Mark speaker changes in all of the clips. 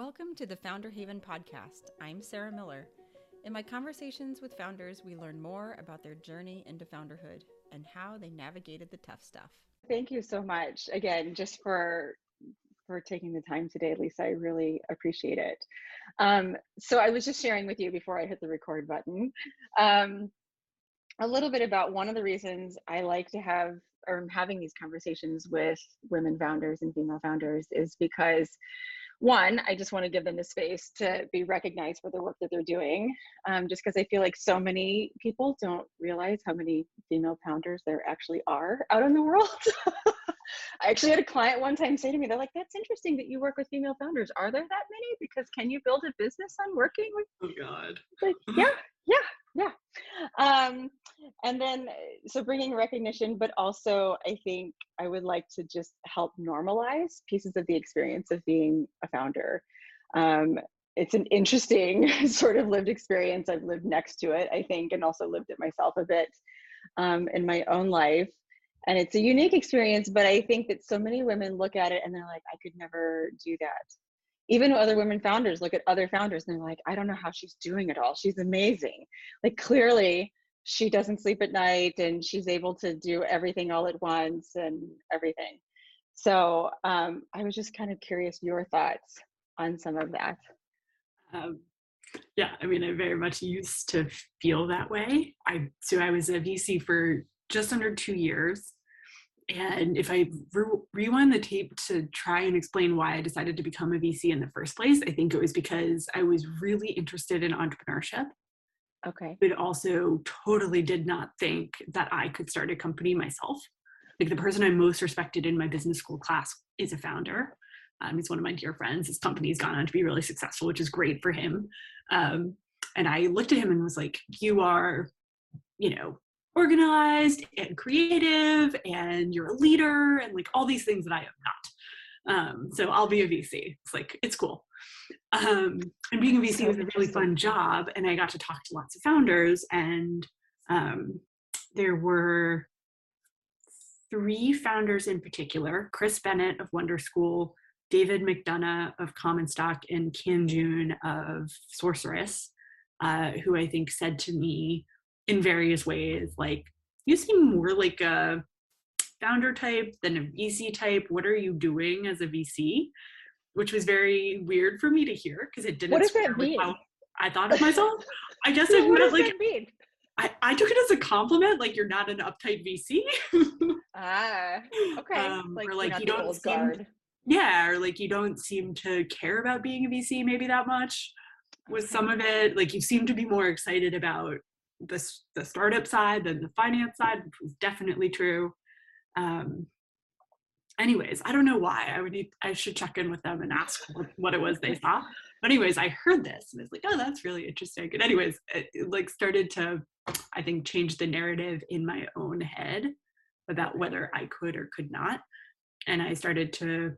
Speaker 1: Welcome to the Founder Haven podcast. I'm Sarah Miller. In my conversations with founders, we learn more about their journey into founderhood and how they navigated the tough stuff.
Speaker 2: Thank you so much again, just for for taking the time today, Lisa. I really appreciate it. Um, so I was just sharing with you before I hit the record button um, a little bit about one of the reasons I like to have or I'm having these conversations with women founders and female founders is because one, I just want to give them the space to be recognized for the work that they're doing. Um, just because I feel like so many people don't realize how many female founders there actually are out in the world. I actually had a client one time say to me, they're like, that's interesting that you work with female founders. Are there that many? Because can you build a business on working with?
Speaker 3: Oh God.
Speaker 2: Like, yeah, yeah, yeah. Um, and then, so bringing recognition, but also I think I would like to just help normalize pieces of the experience of being a founder. Um, it's an interesting sort of lived experience. I've lived next to it, I think, and also lived it myself a bit um, in my own life. And it's a unique experience, but I think that so many women look at it and they're like, I could never do that even other women founders look at other founders and they're like i don't know how she's doing it all. She's amazing. Like clearly she doesn't sleep at night and she's able to do everything all at once and everything. So um, i was just kind of curious your thoughts on some of that.
Speaker 3: Um, yeah i mean i very much used to feel that way. I so i was a vc for just under two years and if I re- rewind the tape to try and explain why I decided to become a VC in the first place, I think it was because I was really interested in entrepreneurship.
Speaker 2: Okay.
Speaker 3: But also totally did not think that I could start a company myself. Like the person I most respected in my business school class is a founder. Um, he's one of my dear friends. His company's gone on to be really successful, which is great for him. Um, and I looked at him and was like, You are, you know, organized and creative and you're a leader and like all these things that I am not. Um, so I'll be a VC. It's like, it's cool. Um, and being a VC was a really fun job. And I got to talk to lots of founders and um, there were three founders in particular, Chris Bennett of Wonderschool, David McDonough of Common Stock, and Kim June of Sorceress, uh, who I think said to me, in various ways like you seem more like a founder type than a vc type what are you doing as a vc which was very weird for me to hear because it didn't
Speaker 2: what does that mean?
Speaker 3: i thought of myself i guess
Speaker 2: what does
Speaker 3: like? I, I took it as a compliment like you're not an uptight vc
Speaker 2: ah okay
Speaker 3: um, like, or like you don't seem, guard. yeah or like you don't seem to care about being a vc maybe that much with okay. some of it like you seem to be more excited about the, the startup side than the finance side, which was definitely true. Um, anyways, I don't know why. I would need, I should check in with them and ask what, it was they saw. But anyways, I heard this and it's like, oh, that's really interesting. And anyways, it, it like started to, I think, change the narrative in my own head about whether I could or could not. And I started to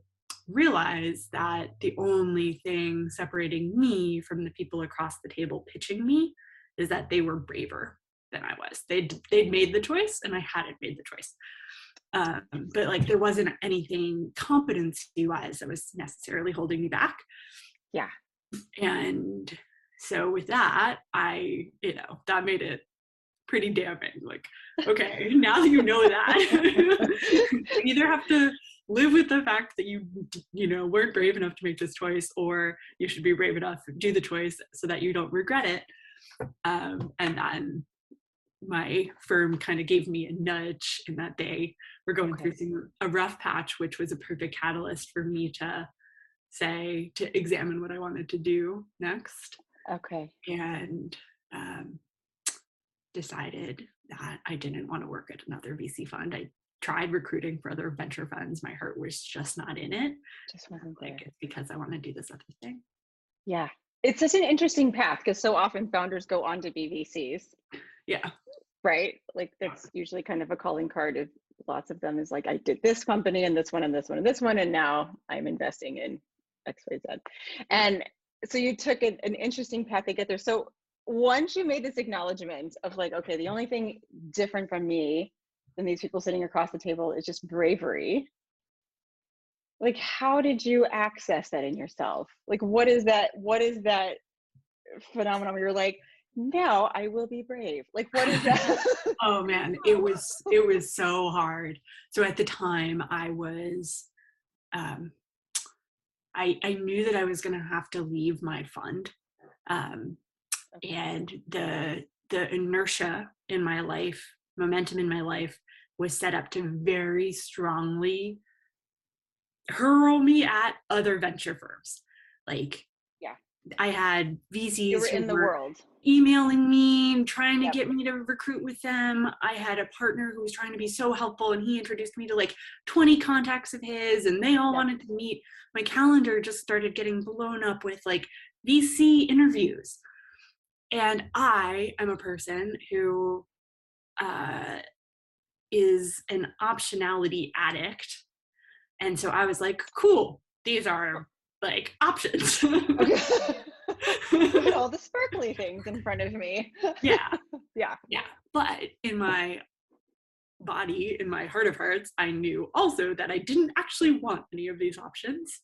Speaker 3: realize that the only thing separating me from the people across the table pitching me is that they were braver than I was. They'd they'd made the choice and I hadn't made the choice. Um, but like there wasn't anything competency wise that was necessarily holding me back.
Speaker 2: Yeah.
Speaker 3: And so with that, I, you know, that made it pretty damning. Like, okay, now that you know that, you either have to live with the fact that you, you know, weren't brave enough to make this choice, or you should be brave enough to do the choice so that you don't regret it. Um, and then my firm kind of gave me a nudge in that day. We're going okay. through some, a rough patch, which was a perfect catalyst for me to say, to examine what I wanted to do next.
Speaker 2: Okay.
Speaker 3: And um, decided that I didn't want to work at another VC fund. I tried recruiting for other venture funds. My heart was just not in it.
Speaker 2: Just wasn't
Speaker 3: like
Speaker 2: there.
Speaker 3: it's because I want to do this other thing.
Speaker 2: Yeah it's such an interesting path because so often founders go on to be VCs.
Speaker 3: Yeah.
Speaker 2: Right. Like that's usually kind of a calling card of lots of them is like, I did this company and this one and this one and this one, and now I'm investing in XYZ. And so you took an, an interesting path to get there. So once you made this acknowledgement of like, okay, the only thing different from me than these people sitting across the table is just bravery. Like how did you access that in yourself? Like what is that what is that phenomenon where you're like now i will be brave. Like what is that?
Speaker 3: Oh man it was it was so hard. So at the time i was um i i knew that i was going to have to leave my fund um and the the inertia in my life momentum in my life was set up to very strongly hurl me at other venture firms. Like,
Speaker 2: yeah,
Speaker 3: I had VCs
Speaker 2: were in the world
Speaker 3: emailing me, trying to
Speaker 2: Yep.
Speaker 3: get me to recruit with them. I had a partner who was trying to be so helpful, and he introduced me to like 20 contacts of his, and they all
Speaker 2: Yep.
Speaker 3: wanted to meet. My calendar just started getting blown up with like VC interviews. And I am a person who uh, is an optionality addict. And so I was like, cool, these are like options.
Speaker 2: Look at all the sparkly things in front of me
Speaker 3: yeah.
Speaker 2: Yeah.
Speaker 3: Yeah. But in my body, in my heart of hearts, I knew also that I didn't actually want any of these options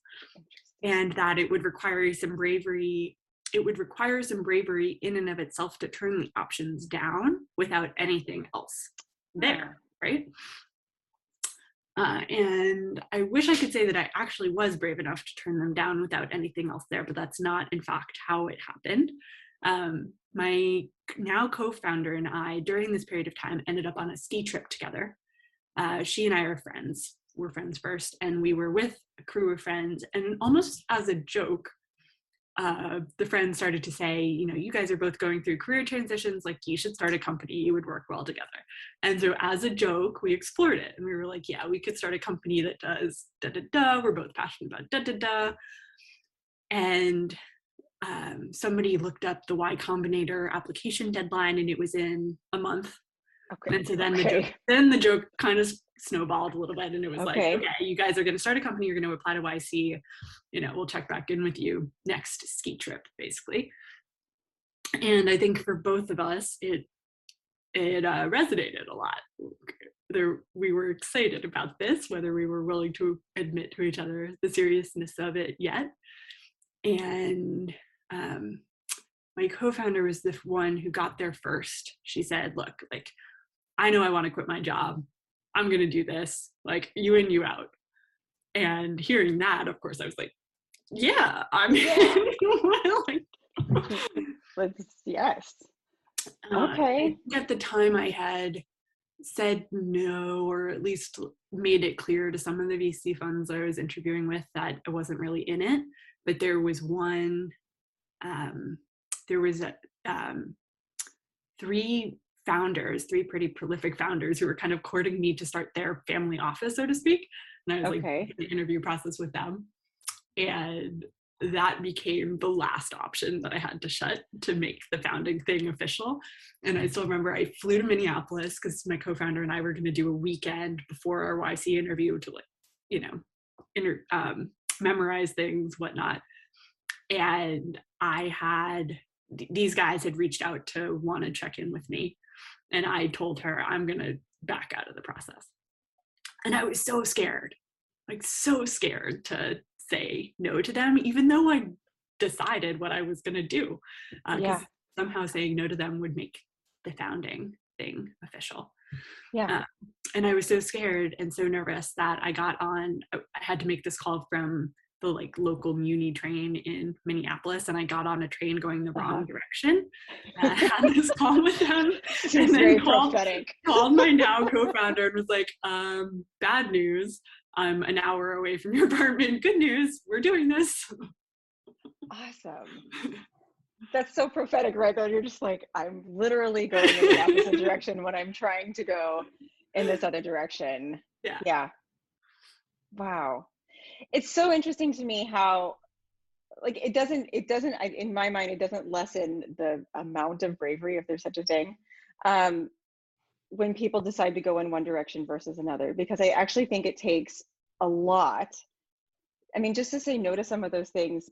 Speaker 3: and that it would require some bravery. It would require some bravery in and of itself to turn the options down without anything else there, right? Uh, and I wish I could say that I actually was brave enough to turn them down without anything else there, but that's not, in fact, how it happened. Um, my now co-founder and I, during this period of time, ended up on a ski trip together. Uh, she and I are friends. We're friends first, and we were with a crew of friends. And almost as a joke, uh, the friends started to say, you know, you guys are both going through career transitions. Like, you should start a company. You would work well together. And so, as a joke, we explored it, and we were like, yeah, we could start a company that does da da da. We're both passionate about da da da. And um, somebody looked up the Y Combinator application deadline, and it was in a month.
Speaker 2: Okay.
Speaker 3: And so then the joke, then the joke kind of snowballed a little bit, and it was
Speaker 2: Okay.
Speaker 3: like, okay, you guys are going to start a company. You're going to apply to YC. You know, we'll check back in with you next ski trip, basically. And I think for both of us, it it uh, resonated a lot. There, we were excited about this, whether we were willing to admit to each other the seriousness of it yet. And um, my co-founder was the one who got there first. She said, "Look, like, I know I want to quit my job. I'm going to do this. Like, you in, you out." And hearing that, of course, I was like, "Yeah, I'm
Speaker 2: Yeah.
Speaker 3: like,
Speaker 2: Let's, yes.
Speaker 3: Uh,
Speaker 2: Okay.
Speaker 3: At the time, I had said no, or at least made it clear to some of the VC funds I was interviewing with that I wasn't really in it. But there was one, um, there was a, um, three founders, three pretty prolific founders who were kind of courting me to start their family office, so to speak. And I was
Speaker 2: Okay.
Speaker 3: like, the interview process with them. And that became the last option that I had to shut to make the founding thing official. And I still remember I flew to Minneapolis because my co-founder and I were going to do a weekend before our YC interview to like, you know, inter- um, memorize things, whatnot. And I had th- these guys had reached out to want to check in with me, and I told her I'm going to back out of the process. And I was so scared, like so scared to say no to them, even though I decided what I was going to do. Because
Speaker 2: Yeah.
Speaker 3: somehow saying no to them would make the founding thing official.
Speaker 2: Yeah.
Speaker 3: Uh, and I was so scared and so nervous that I got on, I had to make this call from the like local muni train in Minneapolis and I got on a train going the wrong
Speaker 2: Uh-huh.
Speaker 3: direction. Uh, had this call with them and then
Speaker 2: very
Speaker 3: called-
Speaker 2: prophetic.
Speaker 3: called my now co-founder and was like, um, bad news. I'm an hour away from your apartment. Good news, we're doing this.
Speaker 2: Awesome. That's so prophetic, right? That you're just like, I'm literally going in the opposite direction when I'm trying to go in this other direction.
Speaker 3: Yeah.
Speaker 2: Yeah. Wow. It's so interesting to me how like it doesn't it doesn't I, in my mind it doesn't lessen the amount of bravery if there's such a thing um when people decide to go in one direction versus another because i actually think it takes a lot. I mean just to say no to some of those things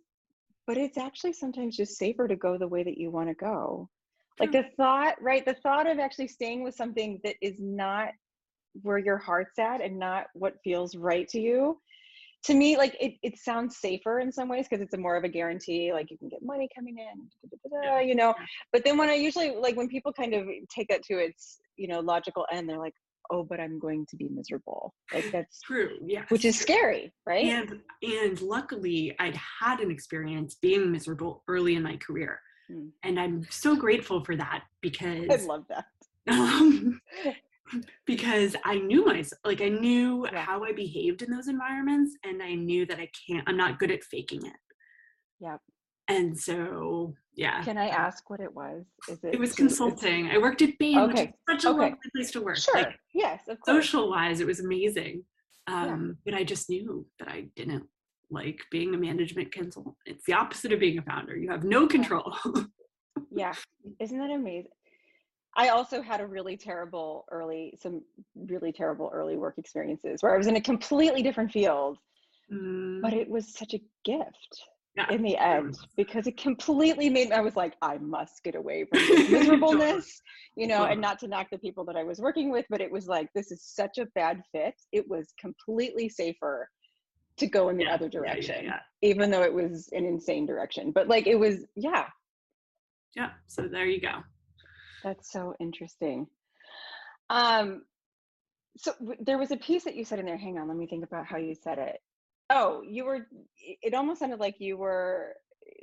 Speaker 2: but it's actually sometimes just safer to go the way that you want to go. Like the thought right the thought of actually staying with something that is not where your heart's at and not what feels right to you to me like it, it sounds safer in some ways because it's a more of a guarantee like you can get money coming in you know? But then when i usually like when people kind of take that to its you know logical end they're like oh but i'm going to be miserable. Like that's
Speaker 3: true yeah
Speaker 2: which is scary right?
Speaker 3: And and luckily i'd had an experience being miserable early in my career
Speaker 2: Hmm.
Speaker 3: and i'm so grateful for that because
Speaker 2: i love that.
Speaker 3: um, because I knew myself, like I knew
Speaker 2: Yeah.
Speaker 3: how I behaved in those environments, and I knew that I can't, I'm not good at faking it.
Speaker 2: Yep.
Speaker 3: And so, yeah,
Speaker 2: can i ask what it was is it
Speaker 3: it was consulting. I worked at Bain, which is such a
Speaker 2: okay.
Speaker 3: lovely place to work.
Speaker 2: sure
Speaker 3: Like
Speaker 2: yes
Speaker 3: social wise, it was amazing. Um, But I just knew that I didn't like being a management consultant. It's the opposite of being a founder. You have no control.
Speaker 2: yeah isn't that amazing i also had a really terrible early some really terrible early work experiences where i was in a completely different field
Speaker 3: Mm,
Speaker 2: but it was such a gift
Speaker 3: yeah,
Speaker 2: in the end because it completely made me i was like i must get away from this miserableness you know and not to knock the people that i was working with but it was like this is such a bad fit it was completely safer to go in the
Speaker 3: Yeah,
Speaker 2: other direction
Speaker 3: yeah.
Speaker 2: even though it was an insane direction but like it was yeah
Speaker 3: yeah. So there you go.
Speaker 2: That's so interesting. Um, so w- there was a piece that you said in there. Hang on, let me think about how you said it. Oh, you were. It almost sounded like you were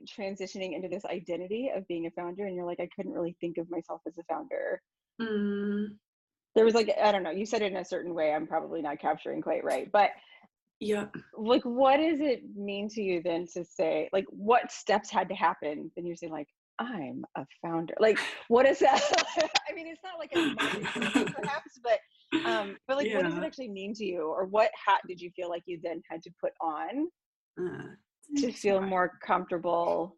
Speaker 2: transitioning into this identity of being a founder, and you're like, I couldn't really think of myself as a founder.
Speaker 3: Mm,
Speaker 2: There was like, I don't know. You said it in a certain way. I'm probably not capturing quite right, but
Speaker 3: yeah.
Speaker 2: like, what does it mean to you then to say, like, what steps had to happen? Then you say, like, I'm a founder. Like, what is that? I mean, it's not like a perhaps, but um, but like, what does it actually mean to you, or what hat did you feel like you then had to put on
Speaker 3: Uh,
Speaker 2: to feel
Speaker 3: I-
Speaker 2: more comfortable,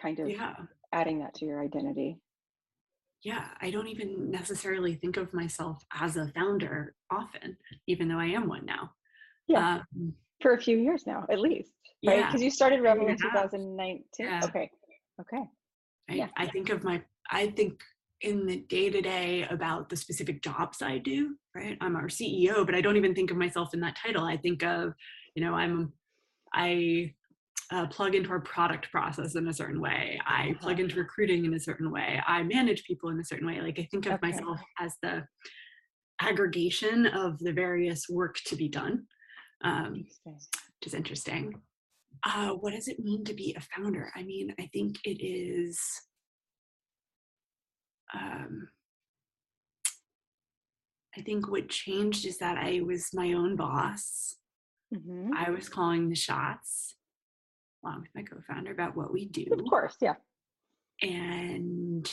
Speaker 2: kind of
Speaker 3: Yeah.
Speaker 2: adding that to your identity?
Speaker 3: Yeah. I don't even necessarily think of myself as a founder often, even though I am one now.
Speaker 2: Yeah.
Speaker 3: Um,
Speaker 2: For a few years now, at least, right?
Speaker 3: yeah.
Speaker 2: Because you started Revel in
Speaker 3: and a half.
Speaker 2: 2019.
Speaker 3: Yeah.
Speaker 2: Okay. Okay.
Speaker 3: I,
Speaker 2: Yeah.
Speaker 3: I think of my, I think in the day to day about the specific jobs I do, right? I'm our CEO, but I don't even think of myself in that title. I think of, you know, I'm, I uh, plug into our product process in a certain way. I plug
Speaker 2: Uh-huh.
Speaker 3: into recruiting in a certain way. I manage people in a certain way. Like I think of
Speaker 2: Okay.
Speaker 3: myself as the aggregation of the various work to be done, um, which is interesting. Uh, what does it mean to be a founder? I mean, I think it is. Um, I think what changed is that I was my own boss.
Speaker 2: Mhm.
Speaker 3: I was calling the shots along with my co-founder about what we do.
Speaker 2: Of course. Yeah.
Speaker 3: And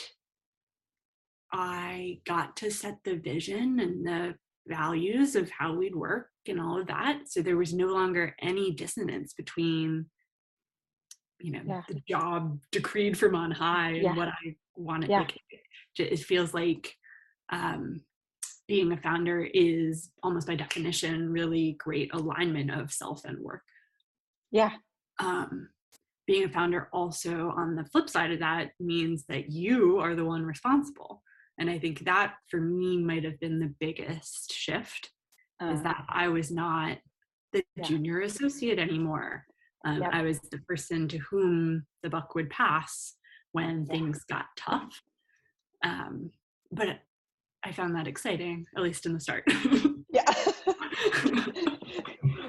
Speaker 3: I got to set the vision and the values of how we'd work and all of that. So there was no longer any dissonance between, you know,
Speaker 2: Yeah.
Speaker 3: the job decreed from on high and
Speaker 2: Yeah.
Speaker 3: what I wanted.
Speaker 2: Yeah.
Speaker 3: Like, it, it feels like um, being a founder is almost by definition really great alignment of self and work
Speaker 2: Yeah.
Speaker 3: um, being a founder also on the flip side of that means that you are the one responsible and i think that for me might have been the biggest shift is that i was not the
Speaker 2: Yeah.
Speaker 3: junior associate anymore um,
Speaker 2: Yep.
Speaker 3: i was the person to whom the buck would pass when
Speaker 2: Yeah.
Speaker 3: things got tough um, but i found that exciting at least in the start
Speaker 2: yeah.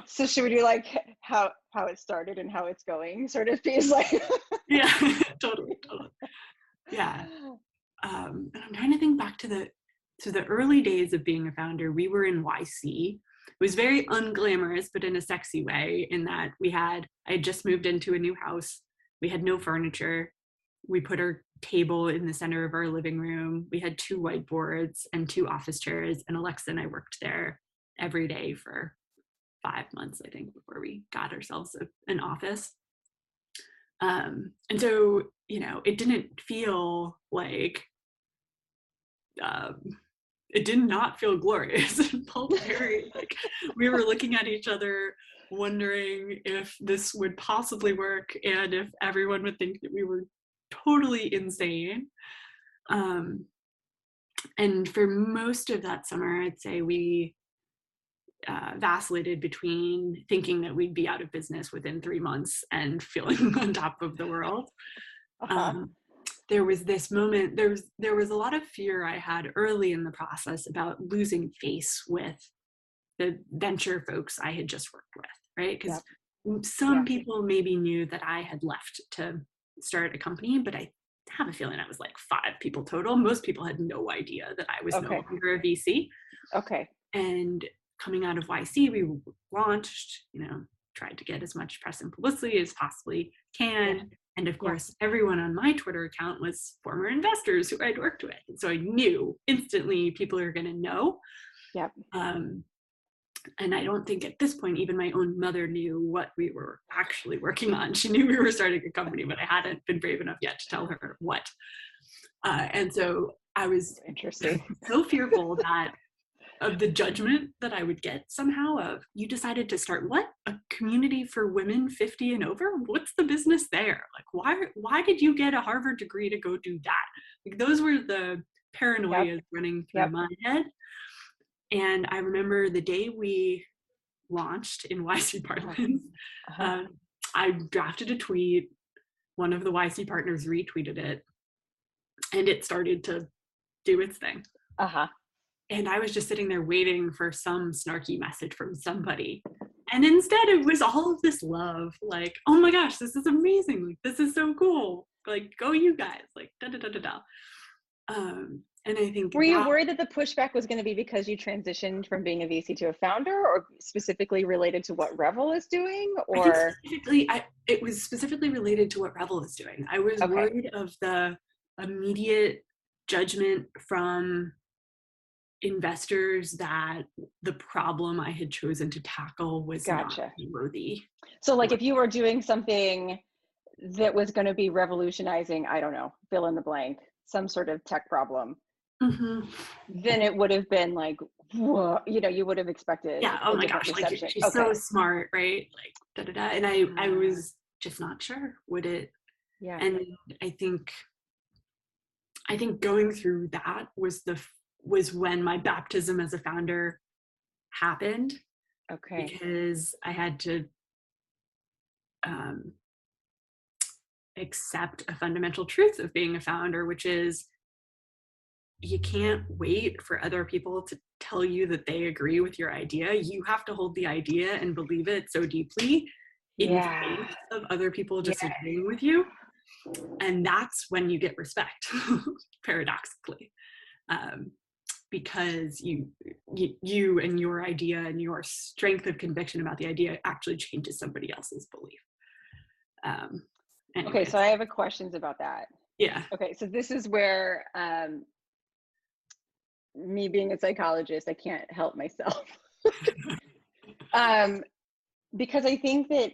Speaker 2: so should we do like how how it started and how it's going sort of piece like
Speaker 3: yeah totally totally yeah um, and I'm trying to think back to the to the early days of being a founder. We were in YC. It was very unglamorous, but in a sexy way. In that we had I had just moved into a new house. We had no furniture. We put our table in the center of our living room. We had two whiteboards and two office chairs. And Alexa and I worked there every day for five months, I think, before we got ourselves a, an office. Um, and so, you know, it didn't feel like um, it did not feel glorious. It felt very like we were looking at each other, wondering if this would possibly work and if everyone would think that we were totally insane. Um, and for most of that summer, I'd say we uh, vacillated between thinking that we'd be out of business within three months and feeling on top of the world.
Speaker 2: Uh-huh.
Speaker 3: Um, there was this moment. There was there was a lot of fear I had early in the process about losing face with the venture folks I had just worked with, right? Because some
Speaker 2: Yeah.
Speaker 3: people maybe knew that I had left to start a company, but I have a feeling I was like five people total. Most people had no idea that I was no longer a VC.
Speaker 2: okay.
Speaker 3: And coming out of YC, we launched, you know, tried to get as much press and publicity as possibly can. And of course, everyone on my Twitter account was former investors who I'd worked with. And so I knew instantly people are going to know.
Speaker 2: Yep.
Speaker 3: Um, and I don't think at this point, even my own mother knew what we were actually working on. She knew we were starting a company, but I hadn't been brave enough yet to tell her what. Uh, and so I was
Speaker 2: Interesting.
Speaker 3: so fearful that of the judgment that I would get somehow of you decided to start what a community for women 50 and over what's the business there like why why did you get a Harvard degree to go do that like those were the paranoias running through
Speaker 2: Yep.
Speaker 3: my head and I remember the day we launched in YC parlance
Speaker 2: Uh-huh.
Speaker 3: um, I drafted a tweet. One of the YC partners retweeted it, and it started to do its thing.
Speaker 2: Uh-huh.
Speaker 3: And I was just sitting there waiting for some snarky message from somebody. And instead, it was all of this love like, oh my gosh, this is amazing. Like, this is so cool. Like, go you guys. Like, da da da da da. Um, and I think
Speaker 2: Were you worried that the pushback was going to be because you transitioned from being a VC to a founder, or specifically related to what Revel is doing,
Speaker 3: I
Speaker 2: or
Speaker 3: specifically, I, it was specifically related to what Revel is doing. I was
Speaker 2: Okay.
Speaker 3: worried of the immediate judgment from investors that the problem I had chosen to tackle was
Speaker 2: Gotcha.
Speaker 3: not worthy.
Speaker 2: so like if you were doing something that was going to be revolutionizing, I don't know, fill in the blank, some sort of tech problem, mm-hmm. then it would have been like, whoa, you know, you would have expected.
Speaker 3: Yeah. Oh my gosh! Like she's so smart, right? Like da da da. And I, I was just not sure. Would it
Speaker 2: yeah.
Speaker 3: and i think i think going through that was the was when my baptism as a founder happened
Speaker 2: okay.
Speaker 3: because i had to um, accept a fundamental truth of being a founder which is you can't wait for other people to tell you that they agree with your idea you have to hold the idea and believe it so deeply in
Speaker 2: Yeah.
Speaker 3: face of other people
Speaker 2: Yeah.
Speaker 3: disagreeing with you and that's when you get respect paradoxically um, because you, you you and your idea and your strength of conviction about the idea actually changes somebody else's belief um,
Speaker 2: Okay. So I have a questions about that.
Speaker 3: yeah
Speaker 2: Okay, so this is where um, me being a psychologist, I can't help myself. um, because I think that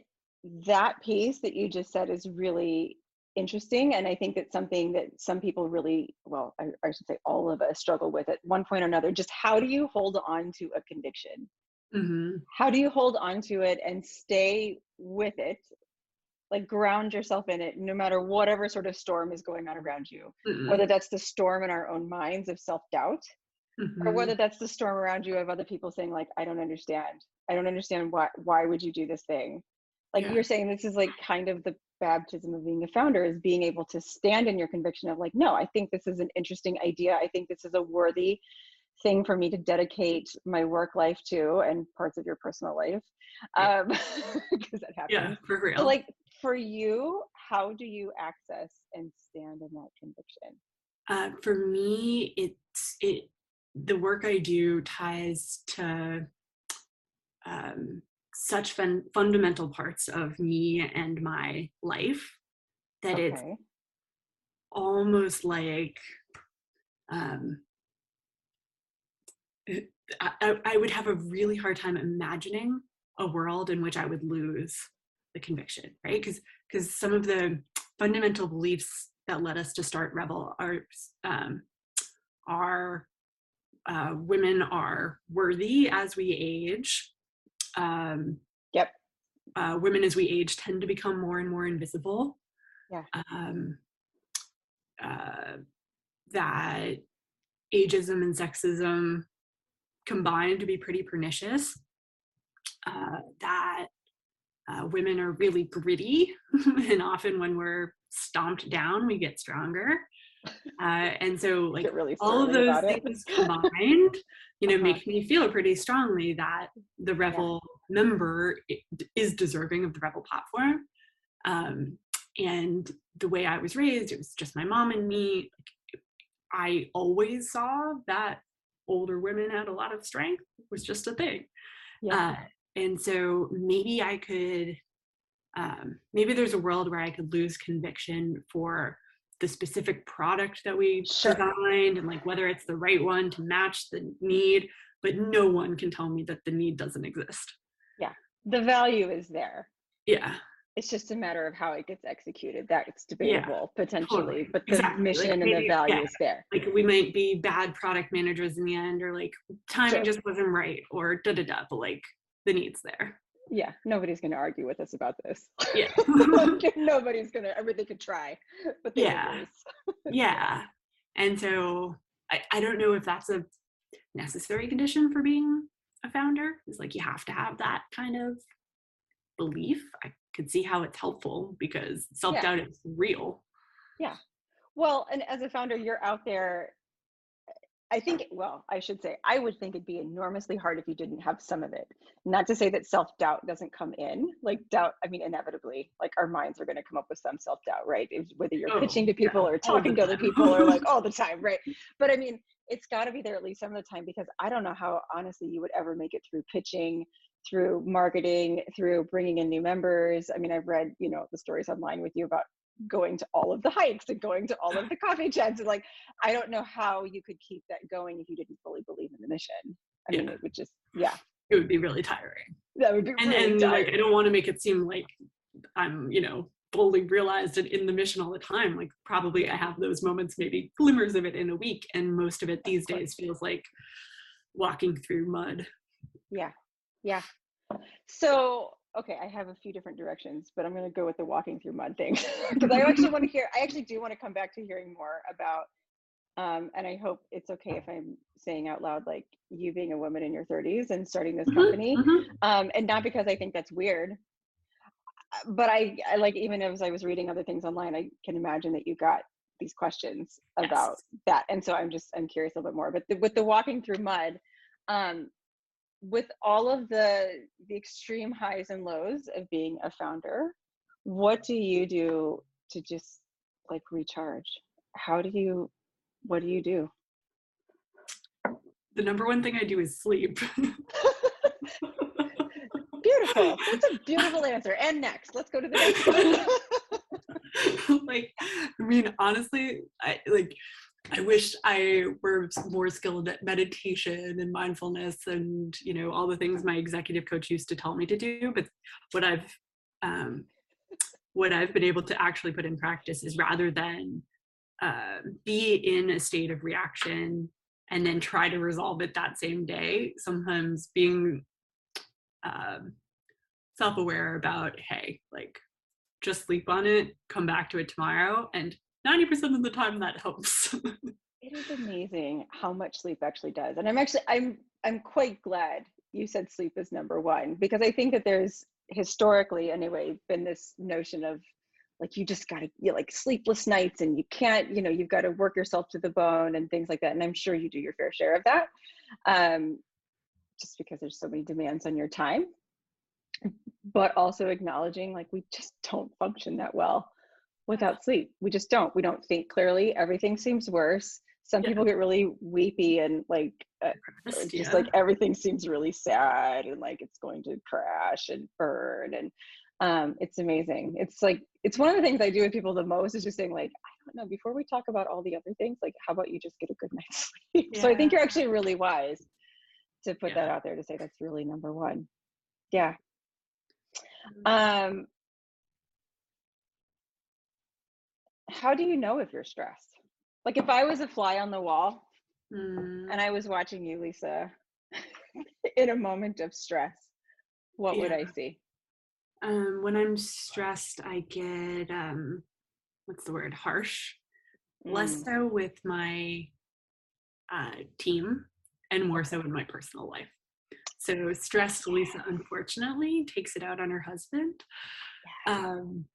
Speaker 2: that piece that you just said is really interesting. And I think that's something that some people really, well, I, I should say all of us struggle with at one point or another. Just how do you hold on to a conviction?
Speaker 3: hmm
Speaker 2: How do you hold on to it and stay with it? Like ground yourself in it, no matter whatever sort of storm is going on around you
Speaker 3: Mm-hmm.
Speaker 2: whether that's the storm in our own minds of self-doubt or whether that's the storm around you of other people saying like i don't understand i don't understand why why would you do this thing like
Speaker 3: Yeah.
Speaker 2: you're saying this is like kind of the baptism of being a founder is being able to stand in your conviction of like no i think this is an interesting idea i think this is a worthy thing for me to dedicate my work life to and parts of your personal life
Speaker 3: Yeah.
Speaker 2: um because that happens
Speaker 3: yeah for real
Speaker 2: so like for you how do you access and stand in that conviction
Speaker 3: Uh, for me, it's it. The work I do ties to um, such fun, fundamental parts of me and my life that it's almost like um, I, I- I would have a really hard time imagining a world in which I would lose the conviction, right? Because because some of the fundamental beliefs that led us to start Revel are um, are uh, women are worthy as we age. Um,
Speaker 2: Yep.
Speaker 3: Uh, women as we age tend to become more and more invisible.
Speaker 2: Yeah.
Speaker 3: Um, uh, that ageism and sexism combine to be pretty pernicious uh, that uh, women are really gritty, and often when we're stomped down, we get stronger. Uh, and so, like
Speaker 2: really
Speaker 3: all of those things combined, you know,
Speaker 2: Uh-huh.
Speaker 3: make me feel pretty strongly that the Revel member is deserving of the Revel platform. Um, and the way I was raised, it was just my mom and me. I always saw that older women had a lot of strength it was just a thing.
Speaker 2: Yeah.
Speaker 3: Uh, and so maybe I could, um, maybe there's a world where I could lose conviction for the specific product that we
Speaker 2: Sure.
Speaker 3: designed and like whether it's the right one to match the need, but no one can tell me that the need doesn't exist. Yeah.
Speaker 2: The value is there.
Speaker 3: Yeah.
Speaker 2: It's just a matter of how it gets executed. That's debatable potentially,
Speaker 3: totally.
Speaker 2: but the
Speaker 3: Exactly. Like,
Speaker 2: mission and the value
Speaker 3: yeah.
Speaker 2: is there.
Speaker 3: Like we might be bad product managers in the end, or like timing
Speaker 2: Sure.
Speaker 3: just wasn't right, or da da da, but like the need's there.
Speaker 2: Yeah, nobody's going to argue with us about this.
Speaker 3: Yeah.
Speaker 2: nobody's going to. I mean, they could try, but they
Speaker 3: Yeah. yeah and so I, I don't know if that's a necessary condition for being a founder is like you have to have that kind of belief i could see how it's helpful because self-doubt is real Yeah.
Speaker 2: Well, and as a founder, you're out there. I think, well, I should say, I would think it'd be enormously hard if you didn't have some of it. Not to say that self doubt doesn't come in, like doubt, I mean, inevitably, like our minds are going to come up with some self doubt, right? Whether you're
Speaker 3: Oh,
Speaker 2: pitching to
Speaker 3: yeah,
Speaker 2: people or talking to other
Speaker 3: oh,
Speaker 2: people or like all the time, right? But I mean, it's got to be there at least some of the time because I don't know how honestly you would ever make it through pitching, through marketing, through bringing in new members. I mean, I've read, you know, the stories online with you about going to all of the hikes and going to all of the coffee chats and like i don't know how you could keep that going if you didn't fully believe in the mission. I mean it would just yeah.
Speaker 3: It would be really tiring.
Speaker 2: That would be
Speaker 3: and
Speaker 2: really
Speaker 3: and like i don't want to make it seem like i'm you know fully realized and in the mission all the time. Like probably i have those moments maybe glimmers of it in a week and most of it these days feels like walking through mud.
Speaker 2: Yeah. Yeah. So okay i have a few different directions but i'm going to go with the walking through mud thing because i actually want to hear i actually do want to come back to hearing more about um, and i hope it's okay if i'm saying out loud like you being a woman in your 30s and starting this
Speaker 3: Mhm,
Speaker 2: company
Speaker 3: mhm.
Speaker 2: um, and not because I think that's weird, uh, but I, I like even as I was reading other things online, I can imagine that you got these questions about
Speaker 3: Yes.
Speaker 2: that, and so I'm just I'm curious a little bit more. But the, with the walking through mud, um, with all of the the extreme highs and lows of being a founder, what do you do to just like recharge? How do you, what do you do?
Speaker 3: the number one thing I do is sleep.
Speaker 2: Beautiful. That's a beautiful answer. And next, let's go to the next one.
Speaker 3: like, I mean, honestly, I like. I wish I were more skilled at meditation and mindfulness and you know all the things my executive coach used to tell me to do. But what I've um, what I've been able to actually put in practice is rather than uh, be in a state of reaction and then try to resolve it that same day. Sometimes being um, self-aware about, hey, like just sleep on it, come back to it tomorrow, and 90% of the time that helps.
Speaker 2: It is amazing how much sleep actually does. And I'm actually I'm I'm quite glad you said sleep is number 1 because I think that there's historically anyway been this notion of like you just got to you like sleepless nights and you can't, you know, you've got to work yourself to the bone and things like that and I'm sure you do your fair share of that. Um just because there's so many demands on your time. But also acknowledging like we just don't function that well without sleep. We just don't. We don't think clearly. Everything seems worse. Some
Speaker 3: Yeah.
Speaker 2: people get really weepy and like uh, just
Speaker 3: Yeah.
Speaker 2: like everything seems really sad and like it's going to crash and burn and um it's amazing. It's like it's one of the things I do with people the most is just saying like I don't know before we talk about all the other things like how about you just get a good night's sleep. So I think you're actually really wise to put that out there to say that's really number 1. Yeah. Um how do you know if you're stressed? Like if I was a fly on the wall
Speaker 3: Mm,
Speaker 2: and I was watching you, Lisa, in a moment of stress, what would I see?
Speaker 3: um, when I'm stressed, I get um, what's the word? Harsh. Less
Speaker 2: Mm,
Speaker 3: so with my uh, team, and more so in my personal life. So stressed Lisa, unfortunately, takes it out on her husband, um,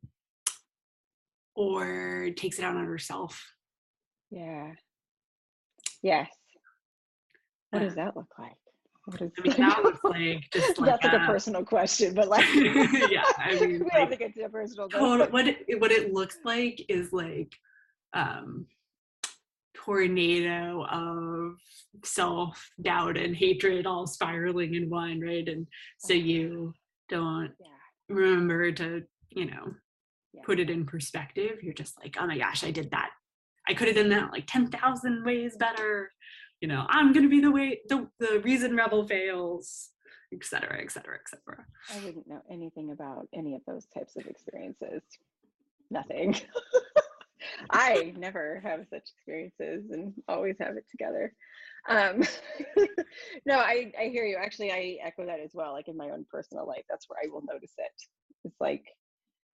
Speaker 3: or takes it out on herself.
Speaker 2: Yeah. Yes. What does that look like? What is
Speaker 3: I mean, that looks like just like
Speaker 2: That's like a
Speaker 3: a-
Speaker 2: personal question, but like
Speaker 3: yeah, I mean,
Speaker 2: we don't think it's a personal
Speaker 3: total,
Speaker 2: question.
Speaker 3: what it, what it looks like is like um tornado of self doubt and hatred all spiraling in one right and so you don't
Speaker 2: Yeah.
Speaker 3: remember to you know
Speaker 2: Yeah.
Speaker 3: put it in perspective you're just like oh my gosh i did that i could have done that like 10,000 ways better you know i'm going to be the way the, the reason revel fails et cetera et cetera et cetera
Speaker 2: I wouldn't know anything about any of those types of experiences. Nothing. I never have such experiences and always have it together. Um, no, I, I hear you. Actually, I echo that as well. Like in my own personal life, that's where I will notice it. It's like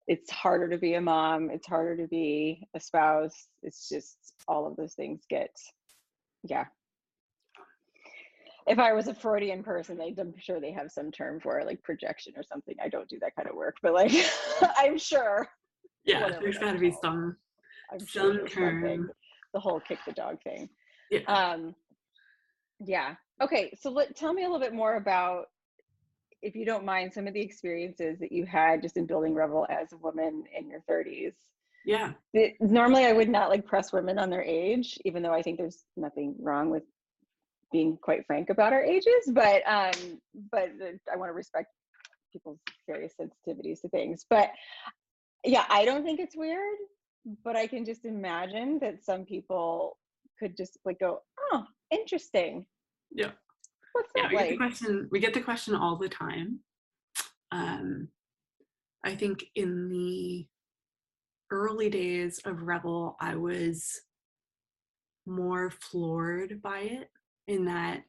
Speaker 2: it's harder to be a mom, it's harder to be a spouse. It's just all of those things get, yeah, if I was a Freudian person, they, I'm sure they have some term for it, like projection or something. I don't do that kind of work, but like, I'm sure.
Speaker 3: yeah there's got to be some
Speaker 2: I'm sure
Speaker 3: some
Speaker 2: something.
Speaker 3: term
Speaker 2: The whole kick the dog thing.
Speaker 3: yeah
Speaker 2: Um, yeah. Okay. So let, tell me a little bit more about, if you don't mind, some of the experiences that you had just in building Revel as a woman in your 30s.
Speaker 3: yeah
Speaker 2: It, normally, I would not like press women on their age, even though I think there's nothing wrong with being quite frank about our ages. But um, but I want to respect people's various sensitivities to things. But yeah, I don't think it's weird. But I can just imagine that some people could just like go, "Oh, interesting.
Speaker 3: yeah
Speaker 2: What's
Speaker 3: yeah we get the question we get the question all the time um i think in the early days of revel i was more floored by it in that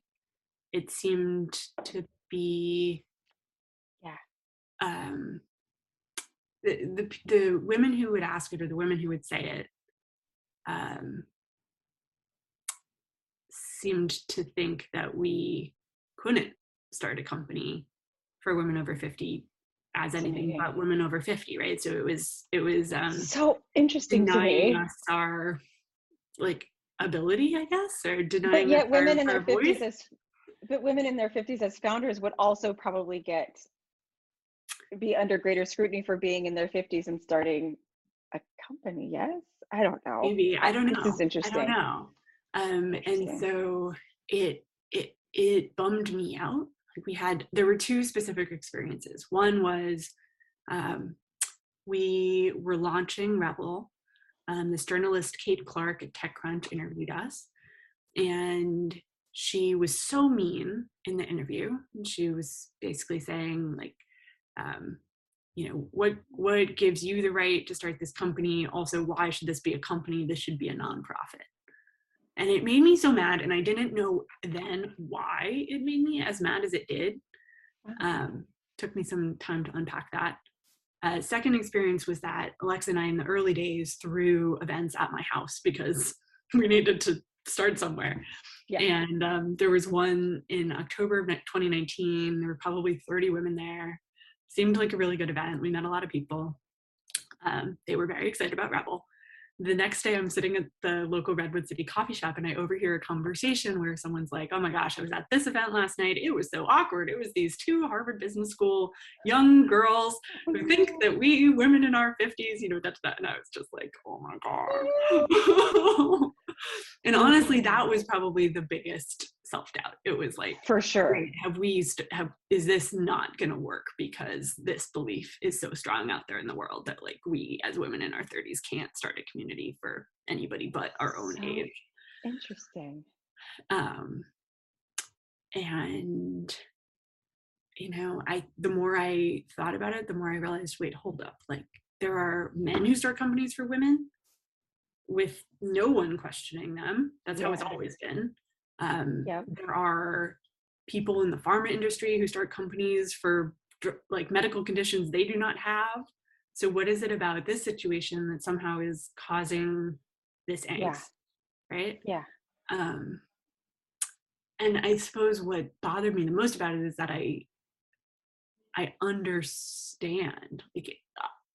Speaker 3: it seemed to be
Speaker 2: Yeah.
Speaker 3: um the, the the women who would ask it or the women who would say it um seemed to think that we couldn't start a company for women over 50 as anything but women over 50 right so it was it was um
Speaker 2: so interesting to
Speaker 3: denying
Speaker 2: me.
Speaker 3: us our like ability i guess or denying
Speaker 2: But
Speaker 3: yet,
Speaker 2: women
Speaker 3: our,
Speaker 2: in their
Speaker 3: our voice.
Speaker 2: fifties as but women in their fifties as founders would also probably get be under greater scrutiny for being in their fifties and starting a company. Yes, I don't know.
Speaker 3: maybe i don't know
Speaker 2: This is interesting i
Speaker 3: don't know um and so it it it bummed me out. Like we had there were two specific experiences. One was um we were launching revel. Um, this journalist kate clark at techcrunch interviewed us. And she was so mean in the interview. And she was basically saying like um, you know what what gives you the right to start this company? Also why should this be a company? This should be a nonprofit and it made me so mad and i didn't know then why it made me as mad as it did. Um, took me some time to unpack that. Uh, second experience was that alexa and i in the early days threw events at my house because we needed to start somewhere.
Speaker 2: Yeah.
Speaker 3: and um, there was one in october of 2019 there were probably 30 women there. Seemed like a really good event. We met a lot of people. Um, they were very excited about revel the next day i'm sitting at the local redwood city coffee shop and i overhear a conversation where someone's like oh my gosh i was at this event last night. It was so awkward. It was these two harvard business school young girls who think that we women in our 50s you know that's that and i was just like oh my god and honestly that was probably the biggest self-doubt it was like
Speaker 2: for sure.
Speaker 3: Have we st- have is this not going to work because this belief is so strong out there in the world that like we as women in our 30s can't start a community for anybody but our own
Speaker 2: So
Speaker 3: age.
Speaker 2: Interesting.
Speaker 3: Um and you know, I the more I thought about it, the more I realized wait, hold up. Like there are men who start companies for women with no one questioning them. That's how it's always been. Um,
Speaker 2: Yep.
Speaker 3: There are people in the pharma industry who start companies for like medical conditions they do not have. So, what is it about this situation that somehow is causing this angst?
Speaker 2: Yeah.
Speaker 3: Right?
Speaker 2: Yeah.
Speaker 3: Um, and I suppose what bothered me the most about it is that I I understand like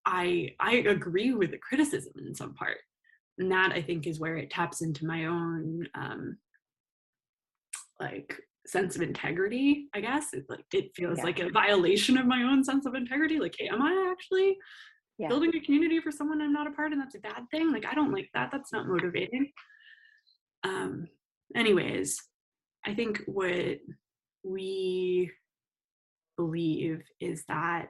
Speaker 3: I I agree with the criticism in some part. And that I think is where it taps into my own um like sense of integrity, I guess. It like it feels
Speaker 2: Yeah.
Speaker 3: like a violation of my own sense of integrity. Like, hey, am I actually
Speaker 2: Yeah.
Speaker 3: building a community for someone I'm not a part and that's a bad thing? Like I don't like that. That's not motivating. Um anyways, I think what we believe is that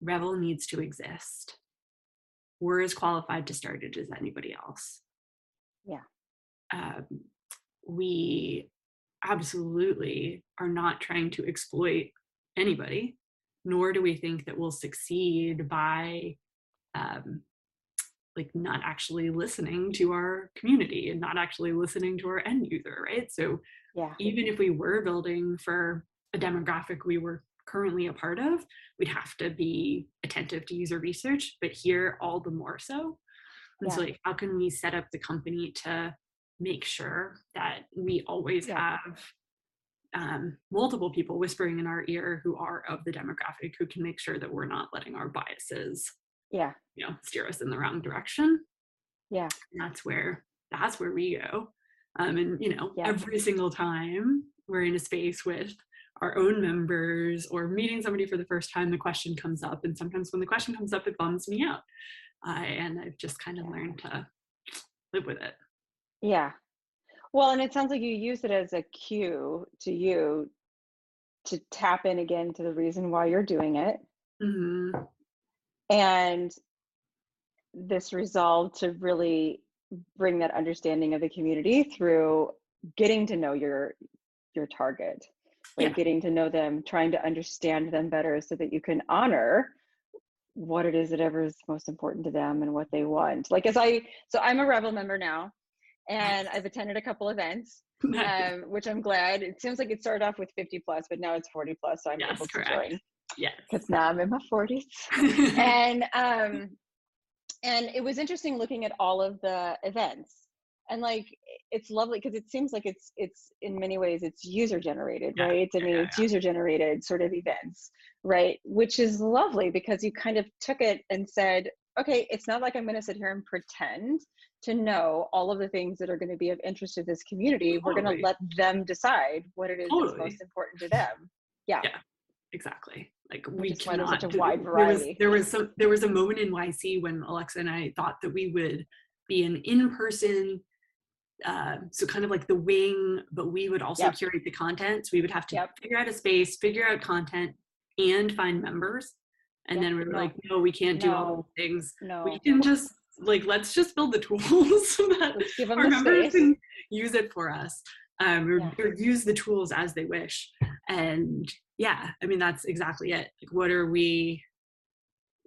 Speaker 3: Revel needs to exist. We're as qualified to start it as anybody else.
Speaker 2: Yeah.
Speaker 3: Um, we absolutely are not trying to exploit anybody, nor do we think that we'll succeed by um, like not actually listening to our community and not actually listening to our end user, right? So
Speaker 2: Yeah.
Speaker 3: even if we were building for a demographic we were currently a part of, we'd have to be attentive to user research, but here all the more so. And so like how can we set up the company to make sure that we always
Speaker 2: Yeah.
Speaker 3: have um, multiple people whispering in our ear who are of the demographic who can make sure that we're not letting our biases
Speaker 2: Yeah.
Speaker 3: you know steer us in the wrong direction
Speaker 2: Yeah.
Speaker 3: and that's where that's where we go um, and you know
Speaker 2: Yeah.
Speaker 3: every single time we're in a space with our own members or meeting somebody for the first time the question comes up. And sometimes when the question comes up it bums me out. Uh, and i've just kind of learned to live with it.
Speaker 2: Yeah. Well, and it sounds like you use it as a cue to you to tap in again to the reason why you're doing it.
Speaker 3: Mm-hmm.
Speaker 2: and this resolve to really bring that understanding of the community through getting to know your your target like
Speaker 3: Yeah.
Speaker 2: getting to know them trying to understand them better so that you can honor what it is that ever is most important to them and what they want. Like as i so i'm a Revel member now and i've attended a couple events um, which i'm glad. It seems like it started off with 50 plus but now it's 40 plus so i'm
Speaker 3: Yes,
Speaker 2: able to
Speaker 3: correct.
Speaker 2: join.
Speaker 3: Yes.
Speaker 2: Because now i'm in my 40s and um and it was interesting looking at all of the events and like it's lovely because it seems like it's it's in many ways it's user generated
Speaker 3: Yeah,
Speaker 2: right? I mean
Speaker 3: yeah,
Speaker 2: it's user generated sort of events right? Which is lovely because you kind of took it and said okay it's not like i'm going to sit here and pretend to know all of the things that are going to be of interest to this community. We're going to let them decide what it is that's most important to them. Yeah.
Speaker 3: Yeah. exactly. Like we
Speaker 2: is why there's
Speaker 3: cannot
Speaker 2: such a
Speaker 3: do-
Speaker 2: wide
Speaker 3: there was
Speaker 2: variety.
Speaker 3: there was some there was a moment in yc when alexa and i thought that we would be an in-person uh, so kind of like the wing but we would also
Speaker 2: Yep.
Speaker 3: curate the content so we would have to
Speaker 2: Yep.
Speaker 3: figure out a space figure out content and find members and
Speaker 2: Yep.
Speaker 3: then we were
Speaker 2: No.
Speaker 3: like no we can't do all
Speaker 2: No.
Speaker 3: those things
Speaker 2: no
Speaker 3: we can just like let's just build the tools so that
Speaker 2: give them
Speaker 3: our
Speaker 2: the
Speaker 3: members
Speaker 2: space
Speaker 3: can use it for us um, or,
Speaker 2: Yeah.
Speaker 3: or use the tools as they wish and yeah i mean that's exactly it like what are we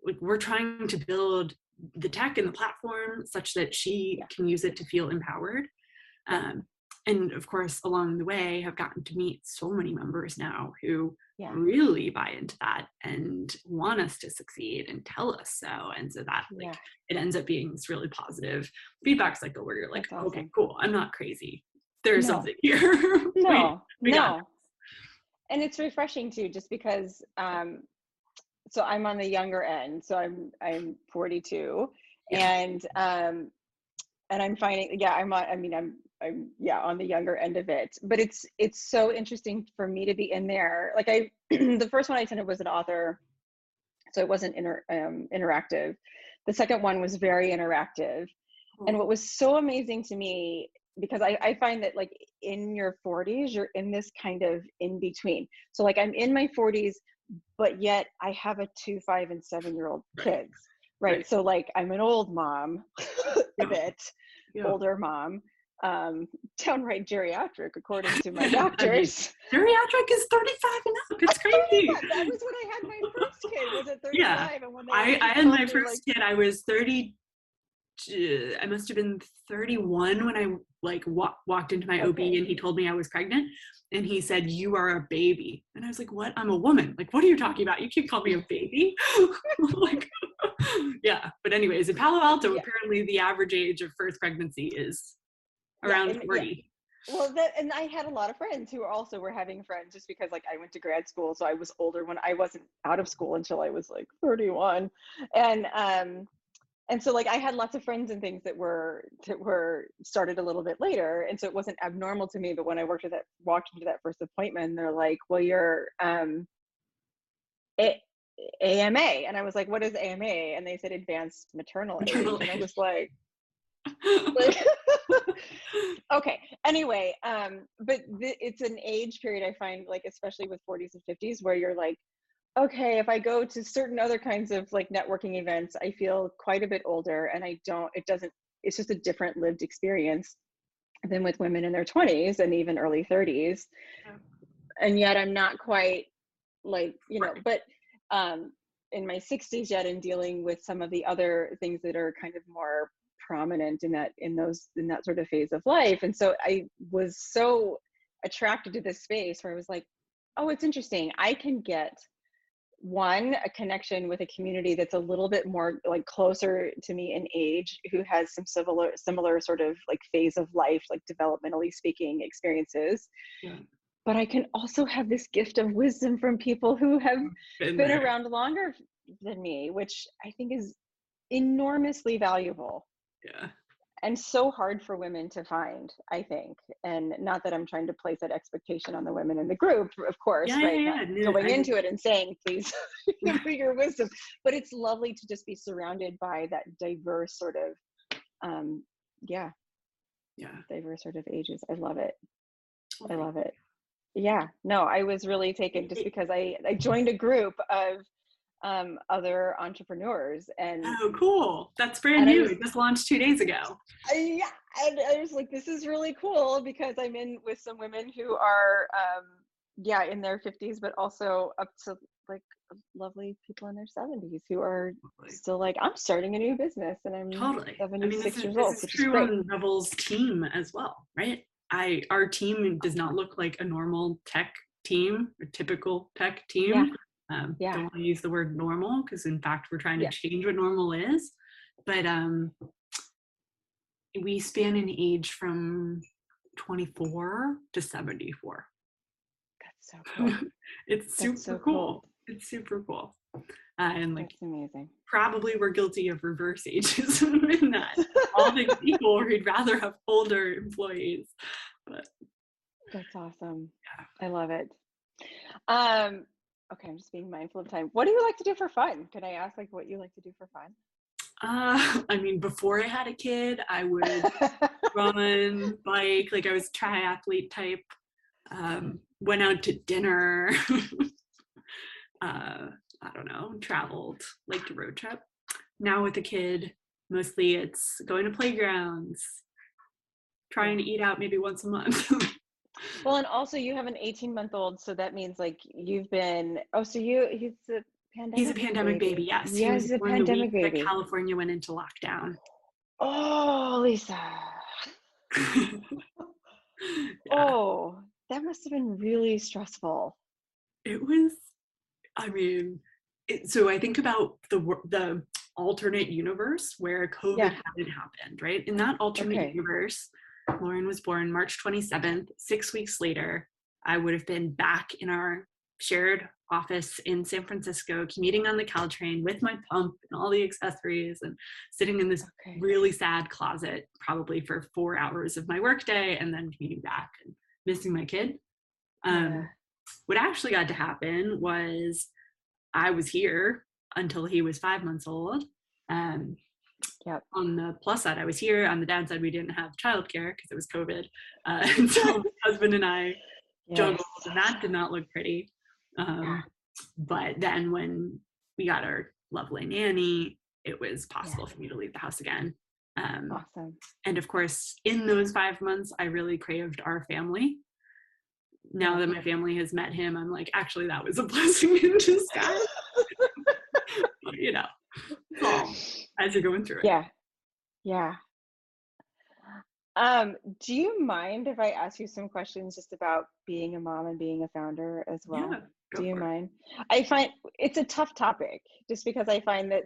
Speaker 3: like we're trying to build the tech and the platform such that she
Speaker 2: Yeah.
Speaker 3: can use it to feel empowered um, and of course along the way have gotten to meet so many members now who
Speaker 2: Yeah.
Speaker 3: really buy into that and want us to succeed and tell us so and so that like
Speaker 2: Yeah.
Speaker 3: it ends up being this really positive feedback cycle where you're like
Speaker 2: That's
Speaker 3: okay cool i'm not crazy there's
Speaker 2: No.
Speaker 3: something here
Speaker 2: no
Speaker 3: we got
Speaker 2: no and it's refreshing too just because um so i'm on the younger end so i'm i'm 42
Speaker 3: Yeah.
Speaker 2: and um and i'm finding yeah i'm on i mean i'm i'm yeah on the younger end of it but it's it's so interesting for me to be in there like i the first one i attended was an author so it wasn't inter, um, interactive the second one was very interactive and what was so amazing to me because I, I find that like in your 40s you're in this kind of in between so like i'm in my 40s but yet i have a two five and seven year old kids right?
Speaker 3: Right.
Speaker 2: so like i'm an old mom a
Speaker 3: Yeah.
Speaker 2: bit
Speaker 3: Yeah.
Speaker 2: older mom um downright geriatric according to my doctors
Speaker 3: geriatric is 35 and up it's crazy
Speaker 2: that was when i had my first kid was at 35
Speaker 3: Yeah.
Speaker 2: and when they
Speaker 3: I, I had my first
Speaker 2: like,
Speaker 3: kid. I was 30. I must have been 31 when I like wa- walked into my OB and he told me I was pregnant. And he said, "You are a baby." And I was like, "What? I'm a woman. Like, what are you talking about? You can't call me a baby." like, yeah. But anyways, in Palo Alto,
Speaker 2: Yeah.
Speaker 3: apparently the average age of first pregnancy is
Speaker 2: Yeah,
Speaker 3: around
Speaker 2: yeah.
Speaker 3: 40.
Speaker 2: well that and i had a lot of friends who also were having friends just because like i went to grad school so i was older when i wasn't out of school until i was like 31 and um and so like i had lots of friends and things that were that were started a little bit later and so it wasn't abnormal to me but when i worked at that walked into that first appointment they're like well you're um it AMA. And I was like, what is AMA? And they said advanced maternal, age. And I was like okay anyway um but th- it's an age period i find like especially with 40s and 50s where you're like okay if i go to certain other kinds of like networking events i feel quite a bit older and i don't it doesn't it's just a different lived experience than with women in their 20s and even early 30s and yet i'm not quite like you know but um in my 60s yet in dealing with some of the other things that are kind of more prominent in that in those in that sort of phase of life. And so i was so attracted to this space where i was like oh it's interesting. I can get one a connection with a community that's a little bit more like closer to me in age who has some similar similar sort of like phase of life like developmentally speaking experiences. Yeah. but i can also have this gift of wisdom from people who have been, been around longer than me which i think is enormously valuable
Speaker 3: yeah.
Speaker 2: And so hard for women to find i think and not that i'm trying to place that expectation on the women in the group of course
Speaker 3: yeah,
Speaker 2: right
Speaker 3: yeah,
Speaker 2: yeah. going I, into it and saying please your wisdom but it's lovely to just be surrounded by that diverse sort of um yeah.
Speaker 3: Yeah.
Speaker 2: Diverse sort of ages i love it. I love it. Yeah no i was really taken just because i i joined a group of um, other entrepreneurs. And
Speaker 3: oh, cool! That's brand new. Was, it just launched two days ago.
Speaker 2: I, yeah, and I was like, this is really cool because I'm in with some women who are, um, yeah, in their 50s, but also up to like lovely people in their 70s who are totally. still like, I'm starting a new business, and I'm totally 76 I mean,
Speaker 3: this
Speaker 2: years
Speaker 3: is,
Speaker 2: old.
Speaker 3: This is true is on Revel's team as well, right? I our team does not look like a normal tech team, a typical tech team. Yeah. Um, yeah. Don't want to use the word normal because, in fact, we're trying to yeah. change what normal is. But um, we span an age from 24 to 74.
Speaker 2: That's so cool.
Speaker 3: it's super so cool. cool. It's super cool. Uh, and like,
Speaker 2: That's amazing.
Speaker 3: Probably we're guilty of reverse ageism in that. All things equal, we'd rather have older employees. But
Speaker 2: that's awesome. Yeah. I love it. Um, okay, I'm just being mindful of time. What do you like to do for fun? Can I ask like what you like to do for fun?
Speaker 3: Uh, I mean, before I had a kid, I would run, bike, like I was triathlete type. Um, went out to dinner. uh, I don't know, traveled, like to road trip. Now with a kid, mostly it's going to playgrounds, trying to eat out maybe once a month.
Speaker 2: Well, and also you have an 18 month old, so that means like you've been. Oh, so you he's a pandemic.
Speaker 3: He's a pandemic baby. baby yes,
Speaker 2: yeah, he's a pandemic baby.
Speaker 3: California went into lockdown.
Speaker 2: Oh, Lisa. yeah. Oh, that must have been really stressful.
Speaker 3: It was. I mean, it, so I think about the the alternate universe where COVID yeah. hadn't happened, right? In that alternate okay. universe, Lauren was born March 27th. Six weeks later, I would have been back in our shared office in San Francisco, commuting on the Caltrain with my pump and all the accessories, and sitting in this okay. really sad closet, probably for four hours of my workday, and then commuting back and missing my kid. Um, yeah. What actually got to happen was I was here until he was five months old. Um,
Speaker 2: Yep.
Speaker 3: On the plus side, I was here. On the downside, we didn't have childcare because it was COVID. Uh, and so my husband and I yes. juggled, and that did not look pretty. Um. But then when we got our lovely nanny, it was possible yeah. for me to leave the house again.
Speaker 2: Um, awesome.
Speaker 3: And of course, in those five months, I really craved our family. Now that my family has met him, I'm like, actually, that was a blessing in disguise. you know, as you're going through it.
Speaker 2: Yeah. Yeah. Um, do you mind if I ask you some questions just about being a mom and being a founder as well?
Speaker 3: Yeah,
Speaker 2: do you mind? I find it's a tough topic just because I find that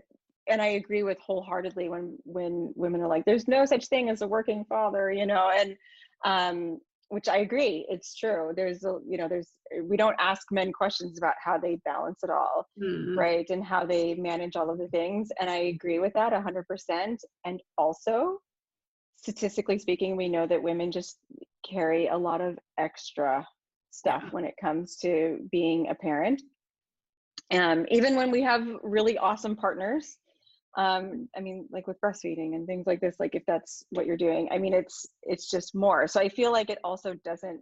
Speaker 2: and I agree with wholeheartedly when when women are like, there's no such thing as a working father, you know, and um which I agree, it's true. There's a, you know, there's, we don't ask men questions about how they balance it all,
Speaker 3: Mhm.
Speaker 2: right? And how they manage all of the things. And I agree with that 100%. And also, statistically speaking, we know that women just carry a lot of extra stuff
Speaker 3: Yeah.
Speaker 2: when it comes to being a parent. Um, even when we have really awesome partners, um, I mean, like with breastfeeding and things like this, like if that's what you're doing, I mean, it's it's just more. So I feel like it also doesn't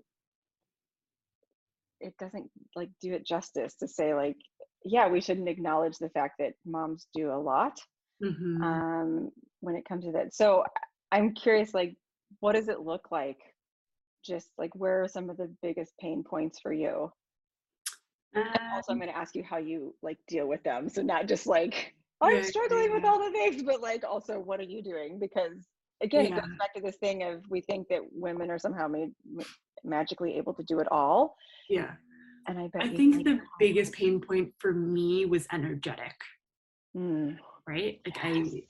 Speaker 2: it doesn't like do it justice to say like, yeah, we shouldn't acknowledge the fact that moms do a lot
Speaker 3: Mhm.
Speaker 2: um, when it comes to that. So I'm curious, like, what does it look like? Just like, where are some of the biggest pain points for you? And also, I'm
Speaker 3: Um,
Speaker 2: going to ask you how you like deal with them. So not just like I'm
Speaker 3: Yeah, yeah,
Speaker 2: struggling with all the things, but like also what are you doing? Because again, it
Speaker 3: Yeah.
Speaker 2: goes back to this thing of we think that women are somehow made ma- magically able to do it all,
Speaker 3: yeah.
Speaker 2: and I bet
Speaker 3: I think the
Speaker 2: it
Speaker 3: biggest pain point for me was energetic,
Speaker 2: Mm,
Speaker 3: right? Like
Speaker 2: Yes.
Speaker 3: I,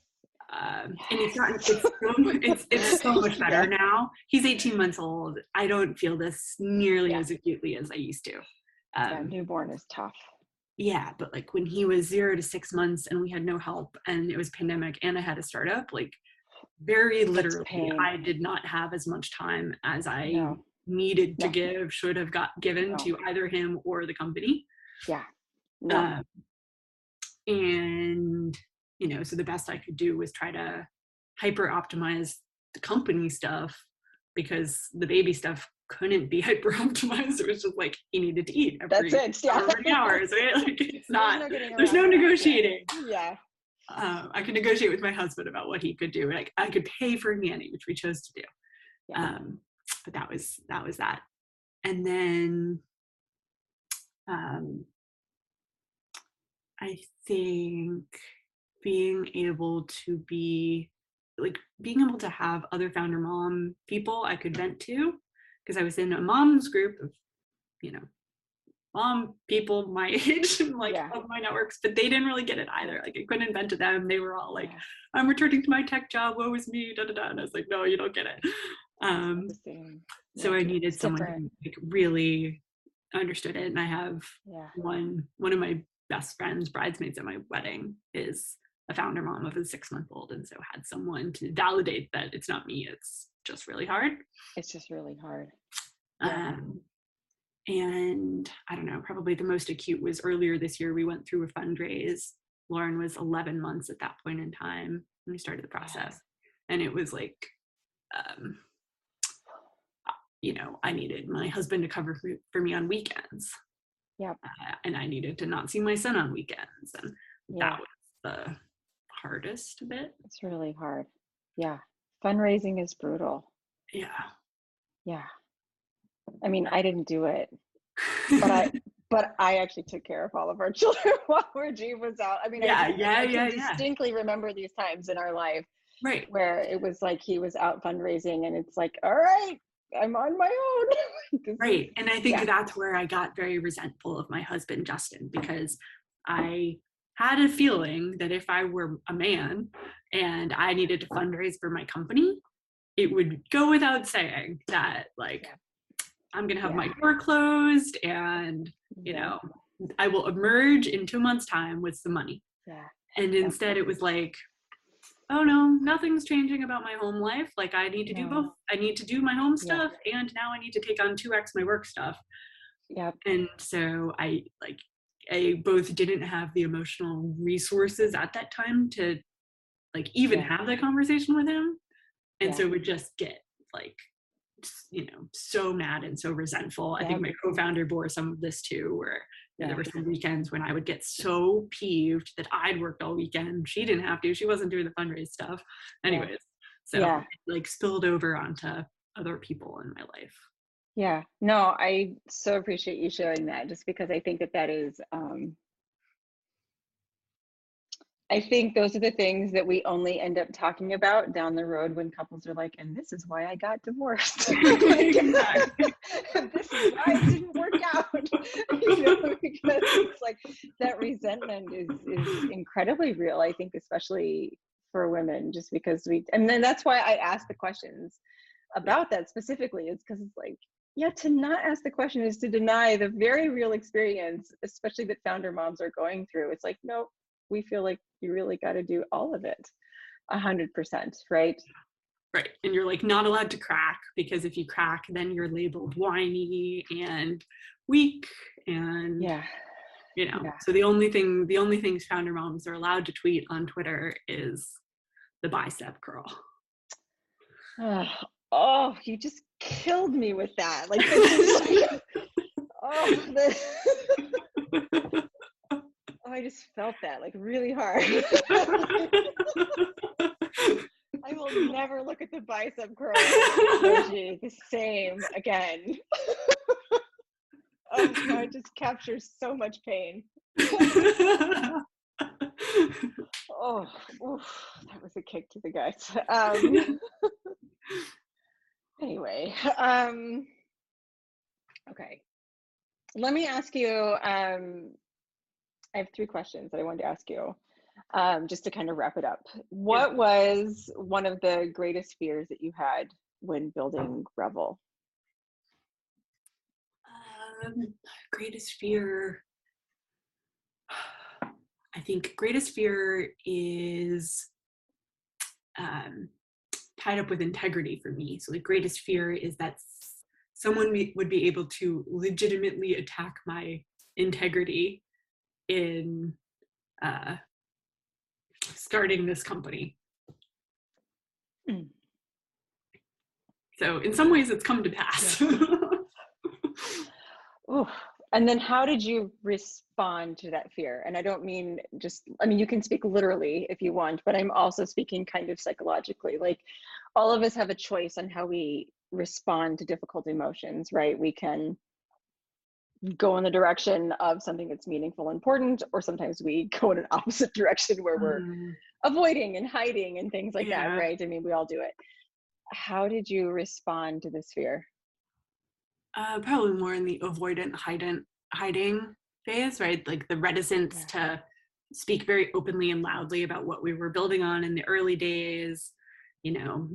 Speaker 3: um, and it's not. It's so, it's it's so much better
Speaker 2: Yeah.
Speaker 3: now. He's 18 months old. I don't feel this nearly
Speaker 2: Yeah.
Speaker 3: as acutely as I used to.
Speaker 2: yeah,
Speaker 3: Um,
Speaker 2: newborn is tough.
Speaker 3: Yeah, but like when he was zero to six months and we had no help and it was pandemic and I had a startup, like very literally. I did not have as much time as I
Speaker 2: No.
Speaker 3: needed to
Speaker 2: No.
Speaker 3: give, should have got given
Speaker 2: No.
Speaker 3: to either him or the company.
Speaker 2: Yeah. No.
Speaker 3: Um, and you know, so the best I could do was try to hyper optimize the company stuff because the baby stuff couldn't be hyper optimized. It was just like he needed to eat every
Speaker 2: That's it. Yeah.
Speaker 3: many hours, right? Like it's
Speaker 2: There's
Speaker 3: not.
Speaker 2: no
Speaker 3: There's no
Speaker 2: that,
Speaker 3: negotiating.
Speaker 2: Yeah.
Speaker 3: Um, I could negotiate with my husband about what he could do. Like I could pay for a nanny, which we chose to do.
Speaker 2: Yeah.
Speaker 3: Um, but that was that was that. And then um, I think being able to be like being able to have other founder mom people I could vent to because I was in a mom's group of you know mom people my age like
Speaker 2: Yeah.
Speaker 3: of my networks but they didn't really get it either like I couldn't vent to them they were all like
Speaker 2: Yeah.
Speaker 3: I'm returning to my tech job woe is me da da da and I was like no you don't get it um so
Speaker 2: Yeah.
Speaker 3: I needed someone who like really understood it and I have
Speaker 2: Yeah.
Speaker 3: one one of my best friends bridesmaids at my wedding is a founder mom of a six month old and so had someone to validate that it's not me it's just really hard
Speaker 2: It's just really hard. Yeah.
Speaker 3: um, and i don't know probably the most acute was earlier this year we went through a fundraise lauren was 11 months at that point in time when we started the process and it was like um, you know i needed my husband to cover for, for me on weekends
Speaker 2: Yep.
Speaker 3: uh, and i needed to not see my son on weekends and
Speaker 2: Yeah.
Speaker 3: that was the hardest bit
Speaker 2: It's really hard. Yeah. Fundraising is brutal.
Speaker 3: yeah
Speaker 2: Yeah. I mean, I didn't do it, but I but I actually took care of all of our children while Rajiv was out. I mean, I
Speaker 3: Yeah,
Speaker 2: can-
Speaker 3: yeah,
Speaker 2: I
Speaker 3: yeah, yeah.
Speaker 2: distinctly remember these times in our life
Speaker 3: right
Speaker 2: where it was like he was out fundraising and it's like, all right, I'm on my own.
Speaker 3: Right. And I think
Speaker 2: yeah.
Speaker 3: that's where I got very resentful of my husband, Justin, because I had a feeling that if I were a man and I needed to fundraise for my company, it would go without saying that, like,
Speaker 2: Yeah.
Speaker 3: I'm going to have
Speaker 2: Yeah.
Speaker 3: my door closed and, you
Speaker 2: Yeah.
Speaker 3: know, I will emerge in two months' time with some money.
Speaker 2: Yeah.
Speaker 3: And instead, it was like, oh no, nothing's changing about my home life. Like, I need to do both. I need to do my home
Speaker 2: Yeah.
Speaker 3: stuff, and now I need to take on 2x my work stuff.
Speaker 2: Yep.
Speaker 3: And so I like, I both didn't have the emotional resources at that time to like even
Speaker 2: Yeah.
Speaker 3: have that conversation with him. And
Speaker 2: Yeah.
Speaker 3: so would just get like, you know, so mad and so resentful. I think my co-founder bore some of this too, where there were some weekends when I would get so peeved that I'd worked all weekend. She didn't have to. She wasn't doing the fundraise stuff.
Speaker 2: Yeah.
Speaker 3: Anyways, so
Speaker 2: Yeah.
Speaker 3: like spilled over onto other people in my life.
Speaker 2: Yeah, no, I so appreciate you sharing that just because I think that that is, um, I think those are the things that we only end up talking about down the road when couples are like, and this is why I got divorced. This is why it didn't work out. you know, because it's like that resentment is is incredibly real, I think, especially for women, just because we and then that's why I ask the questions about that specifically is because it's like, yeah, to not ask the question is to deny the very real experience, especially that founder moms are going through. It's like, no, we feel like you really got to do all of it, a hundred percent, right?
Speaker 3: Right. And you're like not allowed to crack because if you crack, then you're labeled whiny and weak and
Speaker 2: Yeah.
Speaker 3: you know.
Speaker 2: Yeah.
Speaker 3: So the only thing the only things founder moms are allowed to tweet on Twitter is the bicep curl.
Speaker 2: Oh, oh, you just killed me with that. Like, like- oh, the, oh, I just felt that like really hard. I will never look at the bicep curl emoji the same again. oh, no, it just captures so much pain. Oh, oof, that was a kick to the guts. Um, anyway, um, okay. Let me ask you. Um, I have three questions that I wanted to ask you, um, just to kind of wrap it up. What was one of the greatest fears that you had when building Revel?
Speaker 3: um, greatest fear. I think greatest fear is um, tied up with integrity for me. So the greatest fear is that someone would be able to legitimately attack my integrity in uh, starting this company.
Speaker 2: Mm.
Speaker 3: So in some ways, it's come to pass.
Speaker 2: Oof. And then how did you respond to that fear? And I don't mean just, I mean, you can speak literally if you want, but I'm also speaking kind of psychologically. Like all of us have a choice on how we respond to difficult emotions, right? We can go in the direction of something that's meaningful and important, or sometimes we go in an opposite direction where we're
Speaker 3: Um,
Speaker 2: avoiding and hiding and things like
Speaker 3: Yeah.
Speaker 2: that, right? I mean, we all do it. How did you respond to this fear?
Speaker 3: Uh, probably more in the avoidant hiding hiding phase, right? Like the reticence to speak very openly and loudly about what we were building on in the early days. You know,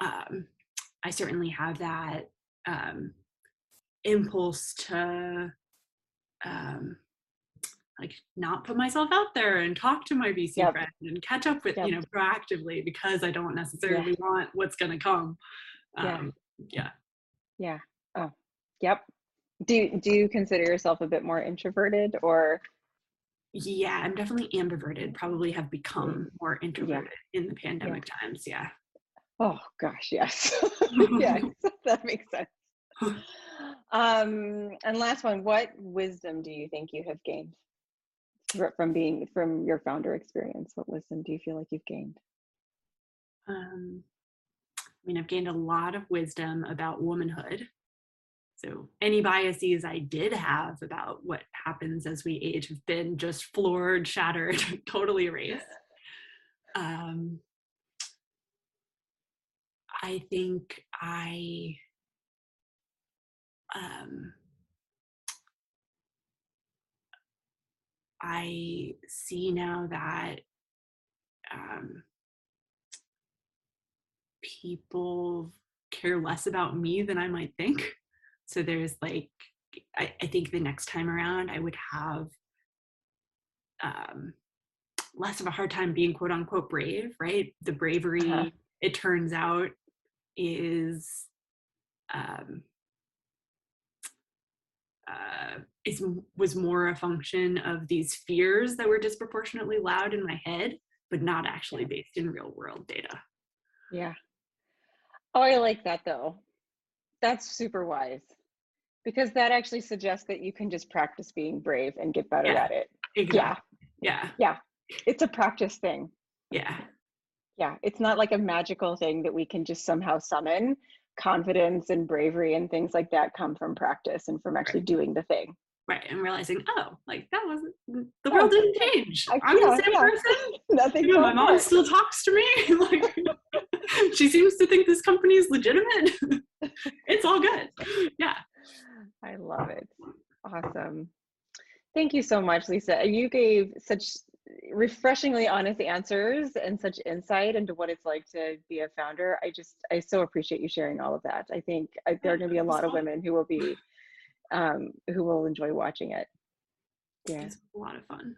Speaker 3: um, I certainly have that um, impulse to um, like not put myself out there and talk to my VC
Speaker 2: Yep.
Speaker 3: friend and catch up with you know proactively because I don't necessarily want what's going to come.
Speaker 2: Yeah.
Speaker 3: Um, yeah.
Speaker 2: Yeah. Oh, yep. Do you- do you consider yourself a bit more introverted or
Speaker 3: Yeah, I'm definitely ambiverted. Probably have become more introverted in the pandemic times. Yeah.
Speaker 2: oh gosh, yes. yes, that makes sense. Um and last one, what wisdom do you think you have gained from being from your founder experience? What wisdom do you feel like you've gained?
Speaker 3: Um, I mean, I've gained a lot of wisdom about womanhood. So any biases I did have about what happens as we age have been just floored, shattered, totally erased. Um, I think I um, I see now that um, people care less about me than I might think. So there's like, I, I think the next time around I would have um, less of a hard time being quote unquote brave, right? The bravery,
Speaker 2: Uh-huh.
Speaker 3: it turns out, is um, uh, is was more a function of these fears that were disproportionately loud in my head, but not actually based in real world data.
Speaker 2: Yeah. Oh, I like that though. That's super wise. Because that actually suggests that you can just practice being brave and get better
Speaker 3: Yeah.
Speaker 2: at it.
Speaker 3: Exactly. Yeah.
Speaker 2: Yeah yeah it's a practice thing.
Speaker 3: Yeah.
Speaker 2: Yeah, it's not like a magical thing that we can just somehow summon. Confidence and bravery and things like that come from practice and from actually doing the thing.
Speaker 3: Right. And realizing, oh, like that wasn't the
Speaker 2: Oh,
Speaker 3: world didn't change.
Speaker 2: I-
Speaker 3: I'm
Speaker 2: yeah,
Speaker 3: the same
Speaker 2: yeah.
Speaker 3: person.
Speaker 2: Nothing.
Speaker 3: You know, my mom still talks to me. like she seems to think this company is legitimate. it's all good. Yeah.
Speaker 2: I love it. Awesome. Thank you so much, Lisa. You gave such refreshingly honest answers and such insight into what it's like to be a founder. I just, I so appreciate you sharing all of that. I think I, there are going to be a lot of women who will be, um, who will enjoy watching it.
Speaker 3: Yeah. It's a lot of fun.